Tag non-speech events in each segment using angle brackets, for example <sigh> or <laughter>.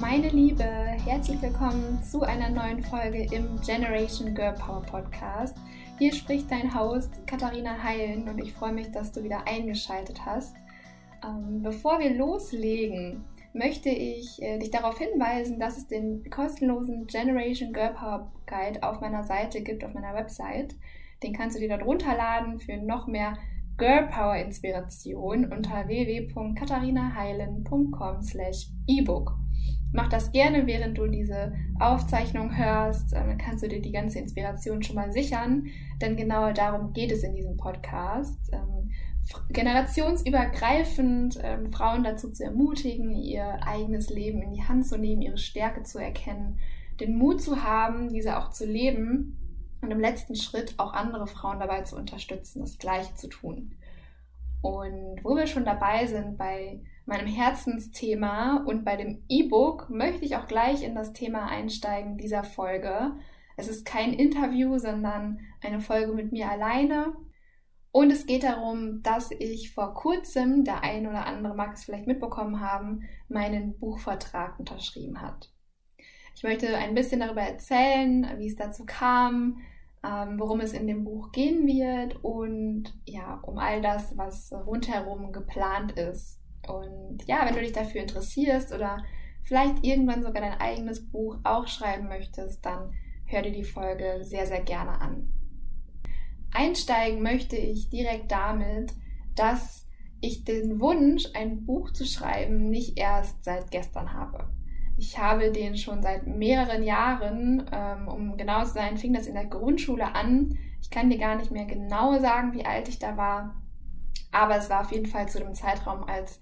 Meine Liebe, herzlich willkommen zu einer neuen Folge im Generation Girl Power Podcast. Hier spricht dein Host Katharina Heilen und ich freue mich, dass du wieder eingeschaltet hast. Ähm, bevor wir loslegen, möchte ich äh, dich darauf hinweisen, dass es den kostenlosen Generation Girl Power Guide auf meiner Seite gibt, auf meiner Website. Den kannst du dir dort runterladen für noch mehr Girl Power Inspiration unter www.katharinaheilen.com slash ebook. Mach das gerne, während du diese Aufzeichnung hörst. Ähm, dann kannst du dir die ganze Inspiration schon mal sichern, denn genau darum geht es in diesem Podcast. Ähm, generationsübergreifend ähm, Frauen dazu zu ermutigen, ihr eigenes Leben in die Hand zu nehmen, ihre Stärke zu erkennen, den Mut zu haben, diese auch zu leben und im letzten Schritt auch andere Frauen dabei zu unterstützen, das Gleiche zu tun. Und wo wir schon dabei sind bei meinem Herzensthema und bei dem E-Book möchte ich auch gleich in das Thema einsteigen dieser Folge. Es ist kein Interview, sondern eine Folge mit mir alleine. Und es geht darum, dass ich vor kurzem, der ein oder andere mag es vielleicht mitbekommen haben, meinen Buchvertrag unterschrieben hat. Ich möchte ein bisschen darüber erzählen, wie es dazu kam, ähm, worum es in dem Buch gehen wird und ja, um all das, was rundherum geplant ist und ja, wenn du dich dafür interessierst oder vielleicht irgendwann sogar dein eigenes Buch auch schreiben möchtest, dann hör dir die Folge sehr, sehr gerne an. Einsteigen möchte ich direkt damit, dass ich den Wunsch, ein Buch zu schreiben, nicht erst seit gestern habe. Ich habe den schon seit mehreren Jahren, ähm, um genau zu sein, fing das in der Grundschule an. Ich kann dir gar nicht mehr genau sagen, wie alt ich da war, aber es war auf jeden Fall zu dem Zeitraum, als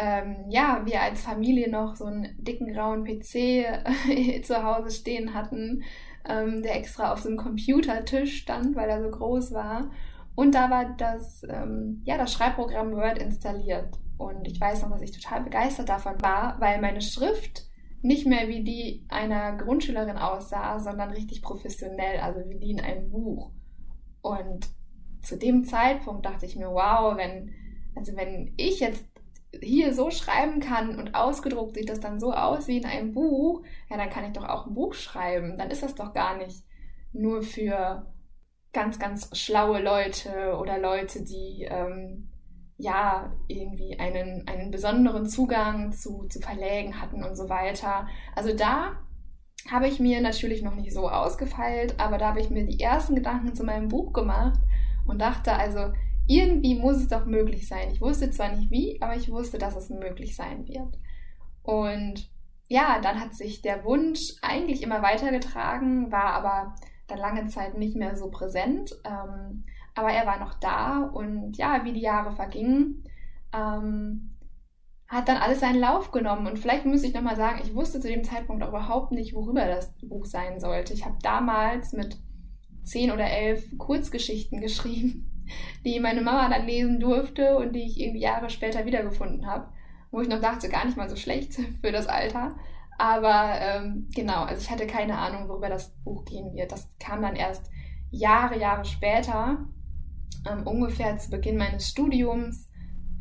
ähm, ja, wir als Familie noch so einen dicken grauen PC <laughs> zu Hause stehen hatten, ähm, der extra auf so einem Computertisch stand, weil er so groß war. Und da war das, ähm, ja, das Schreibprogramm Word installiert. Und ich weiß noch, dass ich total begeistert davon war, weil meine Schrift nicht mehr wie die einer Grundschülerin aussah, sondern richtig professionell, also wie die in einem Buch. Und zu dem Zeitpunkt dachte ich mir, wow, wenn, also wenn ich jetzt hier so schreiben kann und ausgedruckt sieht das dann so aus wie in einem Buch, ja, dann kann ich doch auch ein Buch schreiben. Dann ist das doch gar nicht nur für ganz, ganz schlaue Leute oder Leute, die ähm, ja irgendwie einen, einen besonderen Zugang zu, zu Verlägen hatten und so weiter. Also da habe ich mir natürlich noch nicht so ausgefeilt, aber da habe ich mir die ersten Gedanken zu meinem Buch gemacht und dachte also, irgendwie muss es doch möglich sein. Ich wusste zwar nicht wie, aber ich wusste, dass es möglich sein wird. Und ja, dann hat sich der Wunsch eigentlich immer weitergetragen, war aber dann lange Zeit nicht mehr so präsent. Ähm, aber er war noch da und ja, wie die Jahre vergingen, ähm, hat dann alles seinen Lauf genommen. Und vielleicht muss ich nochmal sagen, ich wusste zu dem Zeitpunkt auch überhaupt nicht, worüber das Buch sein sollte. Ich habe damals mit zehn oder elf Kurzgeschichten <laughs> geschrieben die meine Mama dann lesen durfte und die ich irgendwie Jahre später wiedergefunden habe. Wo ich noch dachte, gar nicht mal so schlecht <laughs> für das Alter. Aber ähm, genau, also ich hatte keine Ahnung, worüber das Buch gehen wird. Das kam dann erst Jahre, Jahre später, ähm, ungefähr zu Beginn meines Studiums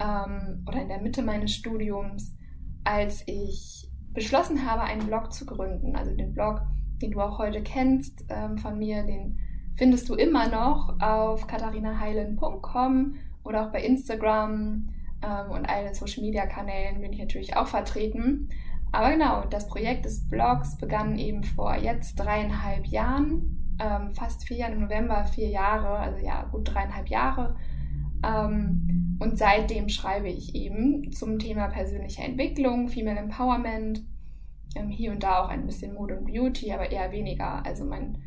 ähm, oder in der Mitte meines Studiums, als ich beschlossen habe, einen Blog zu gründen. Also den Blog, den du auch heute kennst ähm, von mir, den findest du immer noch auf katharinaheilen.com oder auch bei Instagram ähm, und allen Social Media Kanälen bin ich natürlich auch vertreten. Aber genau, das Projekt des Blogs begann eben vor jetzt dreieinhalb Jahren, ähm, fast vier Jahre, im November vier Jahre, also ja, gut dreieinhalb Jahre. Ähm, und seitdem schreibe ich eben zum Thema persönliche Entwicklung, Female Empowerment, ähm, hier und da auch ein bisschen Mode und Beauty, aber eher weniger. Also mein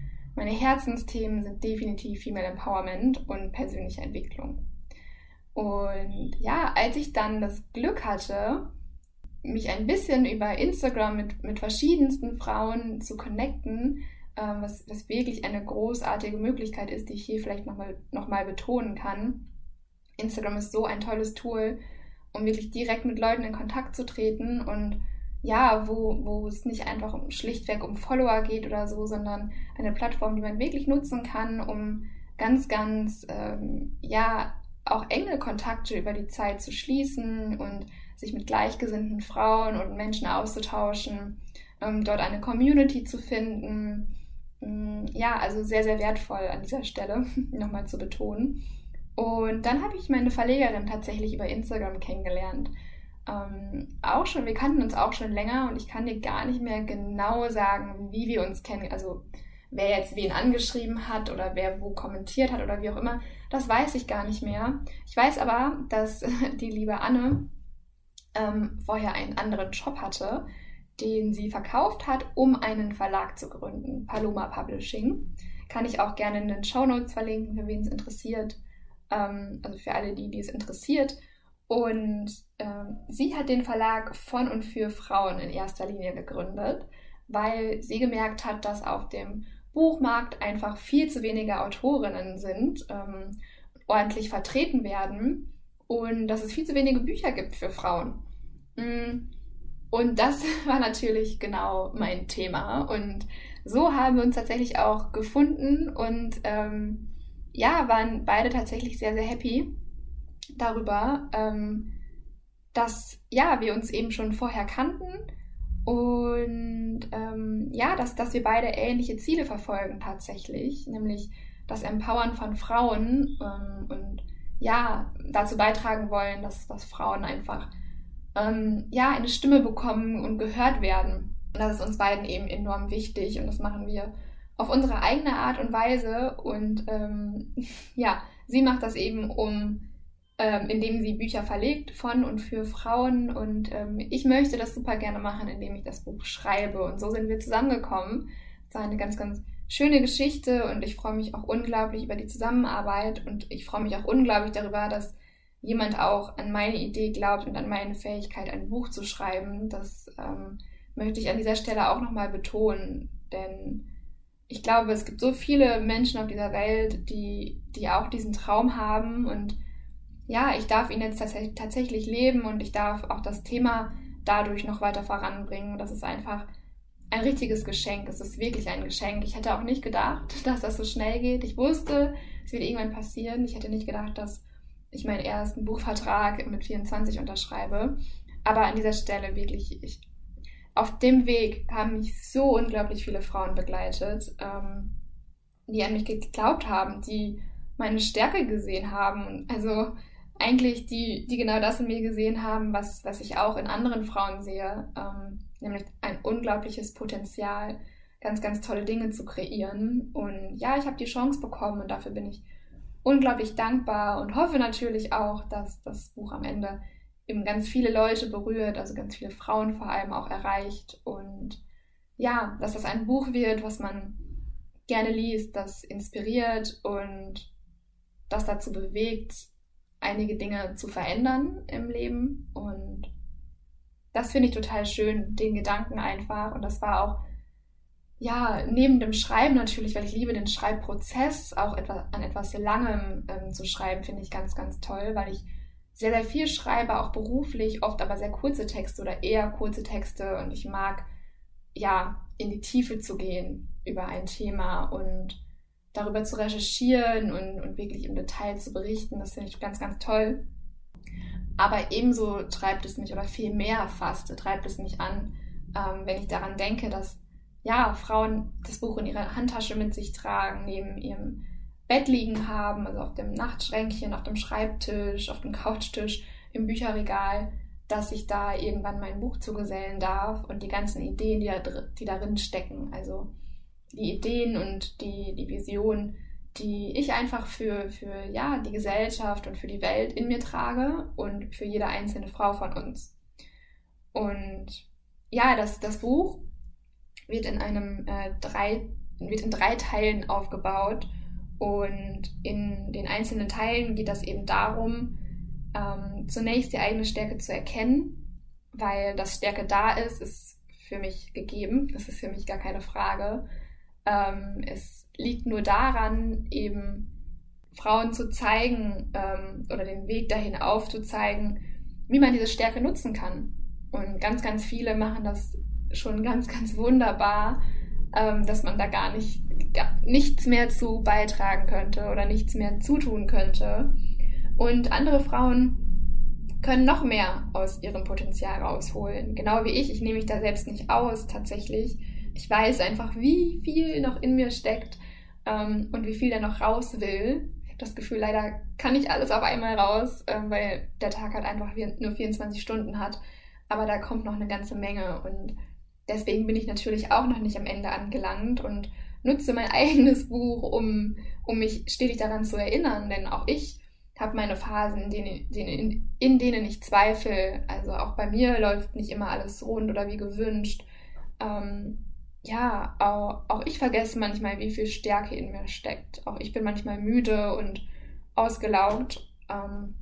meine Herzensthemen sind definitiv Female Empowerment und persönliche Entwicklung. Und ja, als ich dann das Glück hatte, mich ein bisschen über Instagram mit, mit verschiedensten Frauen zu connecten, ähm, was, was wirklich eine großartige Möglichkeit ist, die ich hier vielleicht nochmal noch mal betonen kann. Instagram ist so ein tolles Tool, um wirklich direkt mit Leuten in Kontakt zu treten und ja, wo, wo es nicht einfach um, schlichtweg um Follower geht oder so, sondern eine Plattform, die man wirklich nutzen kann, um ganz, ganz, ähm, ja, auch enge Kontakte über die Zeit zu schließen und sich mit gleichgesinnten Frauen und Menschen auszutauschen, ähm, dort eine Community zu finden. Ähm, ja, also sehr, sehr wertvoll an dieser Stelle <laughs> nochmal zu betonen. Und dann habe ich meine Verlegerin tatsächlich über Instagram kennengelernt. Ähm, auch schon, wir kannten uns auch schon länger und ich kann dir gar nicht mehr genau sagen, wie wir uns kennen. Also wer jetzt wen angeschrieben hat oder wer wo kommentiert hat oder wie auch immer, das weiß ich gar nicht mehr. Ich weiß aber, dass <laughs> die liebe Anne ähm, vorher einen anderen Job hatte, den sie verkauft hat, um einen Verlag zu gründen, Paloma Publishing. Kann ich auch gerne in den Show Notes verlinken, für wen es interessiert. Ähm, also für alle, die, die es interessiert. Und ähm, sie hat den Verlag von und für Frauen in erster Linie gegründet, weil sie gemerkt hat, dass auf dem Buchmarkt einfach viel zu wenige Autorinnen sind, ähm, ordentlich vertreten werden und dass es viel zu wenige Bücher gibt für Frauen. Mm, und das <laughs> war natürlich genau mein Thema. Und so haben wir uns tatsächlich auch gefunden und ähm, ja, waren beide tatsächlich sehr, sehr happy darüber, ähm, dass ja, wir uns eben schon vorher kannten und ähm, ja, dass, dass wir beide ähnliche Ziele verfolgen tatsächlich, nämlich das Empowern von Frauen ähm, und ja, dazu beitragen wollen, dass, dass Frauen einfach ähm, ja, eine Stimme bekommen und gehört werden. Und das ist uns beiden eben enorm wichtig und das machen wir auf unsere eigene Art und Weise. Und ähm, <laughs> ja, sie macht das eben, um ähm, indem sie Bücher verlegt von und für Frauen. Und ähm, ich möchte das super gerne machen, indem ich das Buch schreibe. Und so sind wir zusammengekommen. Es war eine ganz, ganz schöne Geschichte und ich freue mich auch unglaublich über die Zusammenarbeit und ich freue mich auch unglaublich darüber, dass jemand auch an meine Idee glaubt und an meine Fähigkeit, ein Buch zu schreiben. Das ähm, möchte ich an dieser Stelle auch nochmal betonen, denn ich glaube, es gibt so viele Menschen auf dieser Welt, die, die auch diesen Traum haben und ja, ich darf ihn jetzt tatsächlich leben und ich darf auch das Thema dadurch noch weiter voranbringen. Das ist einfach ein richtiges Geschenk. Es ist wirklich ein Geschenk. Ich hätte auch nicht gedacht, <laughs> dass das so schnell geht. Ich wusste, es wird irgendwann passieren. Ich hätte nicht gedacht, dass ich meinen ersten Buchvertrag mit 24 unterschreibe. Aber an dieser Stelle wirklich, ich, auf dem Weg haben mich so unglaublich viele Frauen begleitet, ähm, die an mich geglaubt haben, die meine Stärke gesehen haben. Also eigentlich die, die genau das in mir gesehen haben, was, was ich auch in anderen Frauen sehe, ähm, nämlich ein unglaubliches Potenzial, ganz, ganz tolle Dinge zu kreieren. Und ja, ich habe die Chance bekommen und dafür bin ich unglaublich dankbar und hoffe natürlich auch, dass das Buch am Ende eben ganz viele Leute berührt, also ganz viele Frauen vor allem auch erreicht und ja, dass das ein Buch wird, was man gerne liest, das inspiriert und das dazu bewegt, einige Dinge zu verändern im Leben. Und das finde ich total schön, den Gedanken einfach. Und das war auch ja, neben dem Schreiben natürlich, weil ich liebe den Schreibprozess, auch etwa, an etwas Langem ähm, zu schreiben, finde ich ganz, ganz toll, weil ich sehr, sehr viel schreibe, auch beruflich, oft aber sehr kurze Texte oder eher kurze Texte. Und ich mag, ja, in die Tiefe zu gehen über ein Thema und darüber zu recherchieren und, und wirklich im Detail zu berichten. Das finde ich ganz, ganz toll. Aber ebenso treibt es mich, oder viel mehr fast, treibt es mich an, ähm, wenn ich daran denke, dass ja, Frauen das Buch in ihrer Handtasche mit sich tragen, neben ihrem Bett liegen haben, also auf dem Nachtschränkchen, auf dem Schreibtisch, auf dem Couchtisch, im Bücherregal, dass ich da irgendwann mein Buch zugesellen darf und die ganzen Ideen, die, da, die darin stecken, also die Ideen und die, die Vision, die ich einfach für, für ja, die Gesellschaft und für die Welt in mir trage und für jede einzelne Frau von uns. Und ja, das, das Buch wird in einem äh, drei, wird in drei Teilen aufgebaut. Und in den einzelnen Teilen geht das eben darum, ähm, zunächst die eigene Stärke zu erkennen, weil das Stärke da ist, ist für mich gegeben. Das ist für mich gar keine Frage. Ähm, es liegt nur daran, eben Frauen zu zeigen ähm, oder den Weg dahin aufzuzeigen, wie man diese Stärke nutzen kann. Und ganz, ganz viele machen das schon ganz, ganz wunderbar, ähm, dass man da gar nicht gar, nichts mehr zu beitragen könnte oder nichts mehr zutun könnte. Und Und andere Frauen können noch mehr aus ihrem Potenzial rausholen. Genau wie ich. Ich nehme mich da selbst nicht aus, tatsächlich. Ich weiß einfach, wie viel noch in mir steckt ähm, und wie viel der noch raus will. Ich habe das Gefühl, leider kann nicht alles auf einmal raus, ähm, weil der Tag halt einfach nur 24 Stunden hat. Aber da kommt noch eine ganze Menge und deswegen bin ich natürlich auch noch nicht am Ende angelangt und nutze mein <laughs> eigenes Buch, um, um mich stetig daran zu erinnern, denn auch ich habe meine Phasen, in denen, in denen ich zweifle. Also auch bei mir läuft nicht immer alles rund oder wie gewünscht. Ähm, ja, auch, auch ich vergesse manchmal, wie viel Stärke in mir steckt. Auch ich bin manchmal müde und ausgelaugt. Ähm,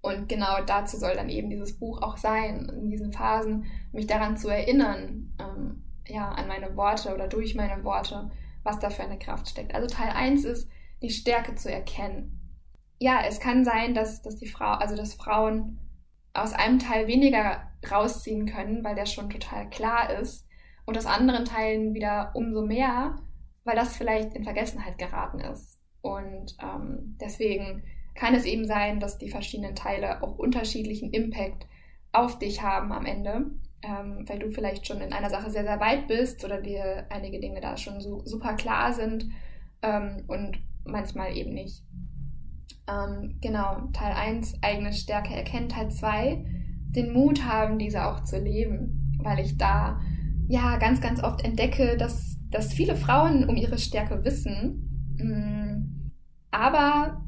und genau dazu soll dann eben dieses Buch auch sein, in diesen Phasen mich daran zu erinnern, ähm, ja, an meine Worte oder durch meine Worte, was da für eine Kraft steckt. Also Teil 1 ist, die Stärke zu erkennen. Ja, es kann sein, dass, dass die Frau, also dass Frauen aus einem Teil weniger rausziehen können, weil der schon total klar ist, und aus anderen Teilen wieder umso mehr, weil das vielleicht in Vergessenheit geraten ist. Und ähm, deswegen kann es eben sein, dass die verschiedenen Teile auch unterschiedlichen Impact auf dich haben am Ende, ähm, weil du vielleicht schon in einer Sache sehr, sehr weit bist oder dir einige Dinge da schon so, super klar sind ähm, und manchmal eben nicht. Ähm, genau, Teil 1, eigene Stärke erkennen, Teil 2, den Mut haben, diese auch zu leben, weil ich da ja ganz, ganz oft entdecke, dass, dass viele Frauen um ihre Stärke wissen, mm, aber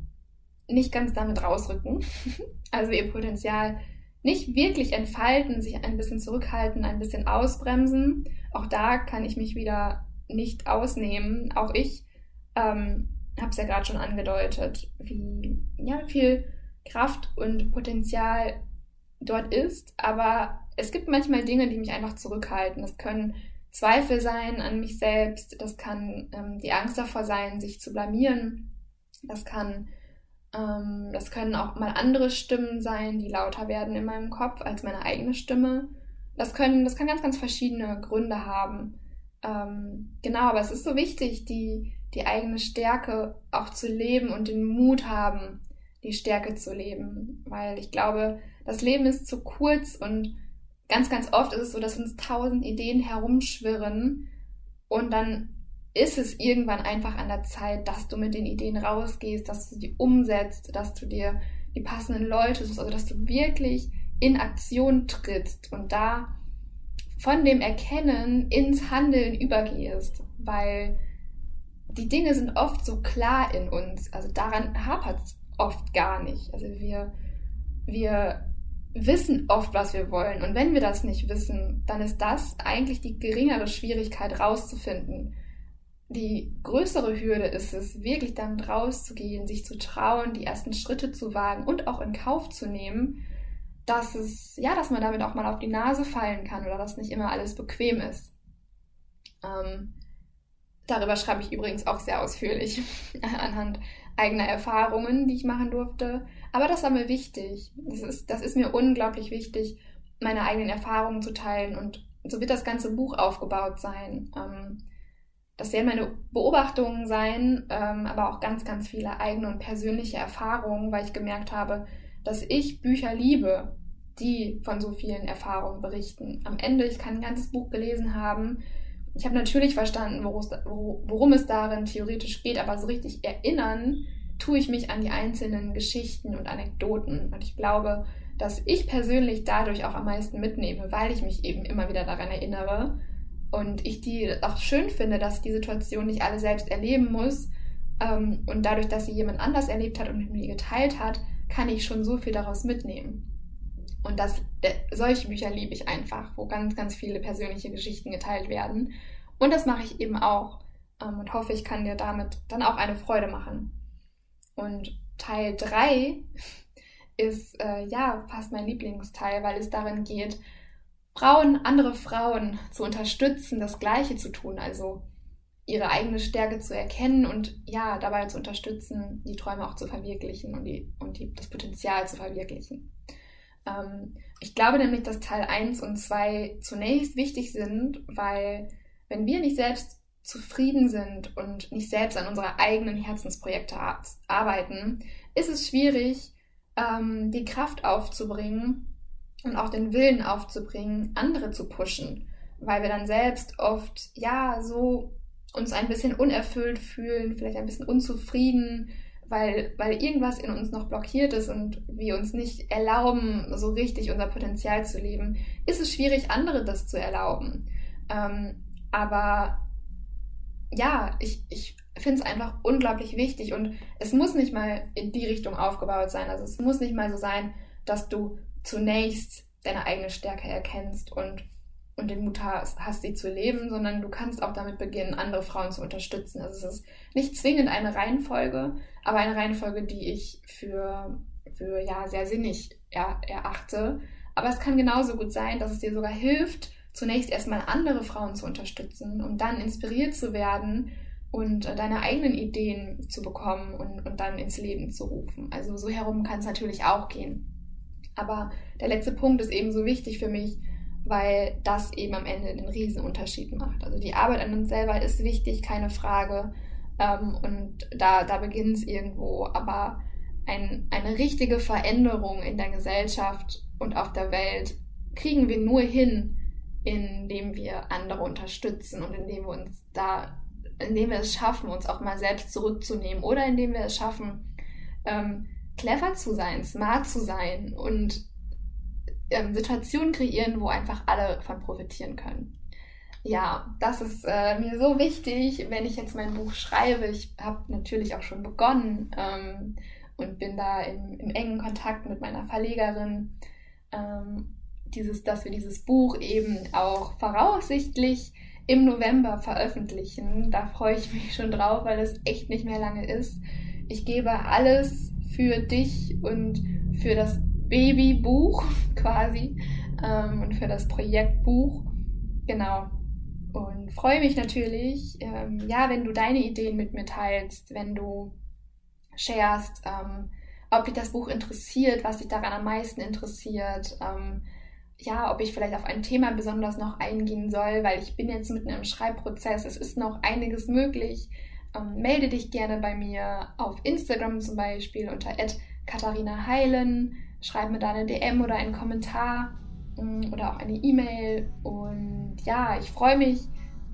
nicht ganz damit rausrücken, <laughs> also ihr Potenzial nicht wirklich entfalten, sich ein bisschen zurückhalten, ein bisschen ausbremsen. Auch da kann ich mich wieder nicht ausnehmen. Auch ich ähm, habe es ja gerade schon angedeutet, wie ja, viel Kraft und Potenzial dort ist. Aber es gibt manchmal Dinge, die mich einfach zurückhalten. Das können Zweifel sein an mich selbst, das kann ähm, die Angst davor sein, sich zu blamieren, das kann ähm, das können auch mal andere Stimmen sein, die lauter werden in meinem Kopf als meine eigene Stimme. Das können, das kann ganz, ganz verschiedene Gründe haben. Ähm, genau, aber es ist so wichtig, die, die eigene Stärke auch zu leben und den Mut haben, die Stärke zu leben. Weil ich glaube, das Leben ist zu kurz und ganz, ganz oft ist es so, dass uns tausend Ideen herumschwirren und dann ist es irgendwann einfach an der Zeit, dass du mit den Ideen rausgehst, dass du die umsetzt, dass du dir die passenden Leute suchst, also dass du wirklich in Aktion trittst und da von dem Erkennen ins Handeln übergehst, weil die Dinge sind oft so klar in uns, also daran hapert es oft gar nicht. Also wir, wir wissen oft, was wir wollen und wenn wir das nicht wissen, dann ist das eigentlich die geringere Schwierigkeit rauszufinden die größere Hürde ist es, wirklich damit rauszugehen, sich zu trauen, die ersten Schritte zu wagen und auch in Kauf zu nehmen, dass es, ja, dass man damit auch mal auf die Nase fallen kann oder dass nicht immer alles bequem ist. Ähm, darüber schreibe ich übrigens auch sehr ausführlich <laughs> anhand eigener Erfahrungen, die ich machen durfte. Aber das war mir wichtig. Das ist, das ist mir unglaublich wichtig, meine eigenen Erfahrungen zu teilen und so wird das ganze Buch aufgebaut sein. Ähm, das werden meine Beobachtungen sein, ähm, aber auch ganz, ganz viele eigene und persönliche Erfahrungen, weil ich gemerkt habe, dass ich Bücher liebe, die von so vielen Erfahrungen berichten. Am Ende, ich kann ein ganzes Buch gelesen haben. Ich habe natürlich verstanden, worum es darin theoretisch geht, aber so richtig erinnern tue ich mich an die einzelnen Geschichten und Anekdoten. Und ich glaube, dass ich persönlich dadurch auch am meisten mitnehme, weil ich mich eben immer wieder daran erinnere und ich die auch schön finde, dass ich die Situation nicht alle selbst erleben muss. Ähm, und dadurch, dass sie jemand anders erlebt hat und mit mir geteilt hat, kann ich schon so viel daraus mitnehmen. Und das, solche Bücher liebe ich einfach, wo ganz, ganz viele persönliche Geschichten geteilt werden. Und das mache ich eben auch ähm, und hoffe, ich kann dir damit dann auch eine Freude machen. Und Teil 3 <laughs> ist äh, ja fast mein Lieblingsteil, weil es darin geht, Frauen, andere Frauen zu unterstützen, das Gleiche zu tun, also ihre eigene Stärke zu erkennen und ja, dabei zu unterstützen, die Träume auch zu verwirklichen und, die, und die, das Potenzial zu verwirklichen. Ähm, ich glaube nämlich, dass Teil 1 und 2 zunächst wichtig sind, weil wenn wir nicht selbst zufrieden sind und nicht selbst an unsere eigenen Herzensprojekte arbeiten, ist es schwierig, ähm, die Kraft aufzubringen und auch den Willen aufzubringen, andere zu pushen, weil wir dann selbst oft ja so uns ein bisschen unerfüllt fühlen, vielleicht ein bisschen unzufrieden, weil, weil irgendwas in uns noch blockiert ist und wir uns nicht erlauben, so richtig unser Potenzial zu leben, ist es schwierig, andere das zu erlauben. Ähm, aber ja, ich, ich finde es einfach unglaublich wichtig und es muss nicht mal in die Richtung aufgebaut sein. Also es muss nicht mal so sein, dass du zunächst deine eigene Stärke erkennst und und den Mut hast, sie zu leben, sondern du kannst auch damit beginnen, andere Frauen zu unterstützen. Also es ist nicht zwingend eine Reihenfolge, aber eine Reihenfolge, die ich für, für ja, sehr sinnig er, erachte. Aber es kann genauso gut sein, dass es dir sogar hilft, zunächst erstmal andere Frauen zu unterstützen, um dann inspiriert zu werden und äh, deine eigenen Ideen zu bekommen und, und dann ins Leben zu rufen. Also so herum kann es natürlich auch gehen. Aber der letzte Punkt ist eben so wichtig für mich, weil das eben am Ende den Riesenunterschied macht. Also die Arbeit an uns selber ist wichtig, keine Frage. Ähm, und da, da beginnt es irgendwo. Aber ein, eine richtige Veränderung in der Gesellschaft und auf der Welt kriegen wir nur hin, indem wir andere unterstützen und indem wir uns da, indem wir es schaffen, uns auch mal selbst zurückzunehmen oder indem wir es schaffen, ähm, clever zu sein, smart zu sein und ähm, Situationen kreieren, wo einfach alle von profitieren können. Ja, das ist äh, mir so wichtig, wenn ich jetzt mein Buch schreibe. Ich habe natürlich auch schon begonnen ähm, und bin da im, im, engen Kontakt mit meiner Verlegerin. Ähm, dieses, dass wir dieses Buch eben auch voraussichtlich im November veröffentlichen. Da freue ich mich schon drauf, weil es echt nicht mehr lange ist. Ich gebe alles für dich und für das Babybuch <laughs> quasi ähm, und für das Projektbuch. Genau. Und freue mich natürlich, ähm, ja, wenn du deine Ideen mit mir teilst, wenn du sharest, ähm, ob dich das Buch interessiert, was dich daran am meisten interessiert, ähm, ja, ob ich vielleicht auf ein Thema besonders noch eingehen soll, weil ich bin jetzt mitten im Schreibprozess, es ist noch einiges möglich. Ähm, melde dich gerne bei mir auf Instagram zum Beispiel unter Katharina Heilen schreib mir da eine DM oder einen Kommentar mm, oder auch eine E-Mail. Und ja, ich freue mich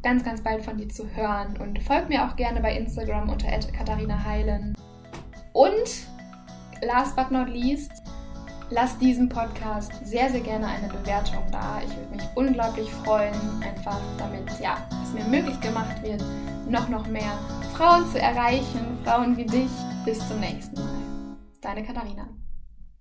ganz, ganz bald von dir zu hören. Und folg mir auch gerne bei Instagram unter Katharina Heilen. Und last but not least, lass diesem Podcast sehr, sehr gerne eine Bewertung da. Ich würde mich unglaublich freuen, einfach damit ja, es mir möglich gemacht wird, noch, noch mehr Frauen zu erreichen, Frauen wie dich. Bis zum nächsten Mal. Deine Katharina.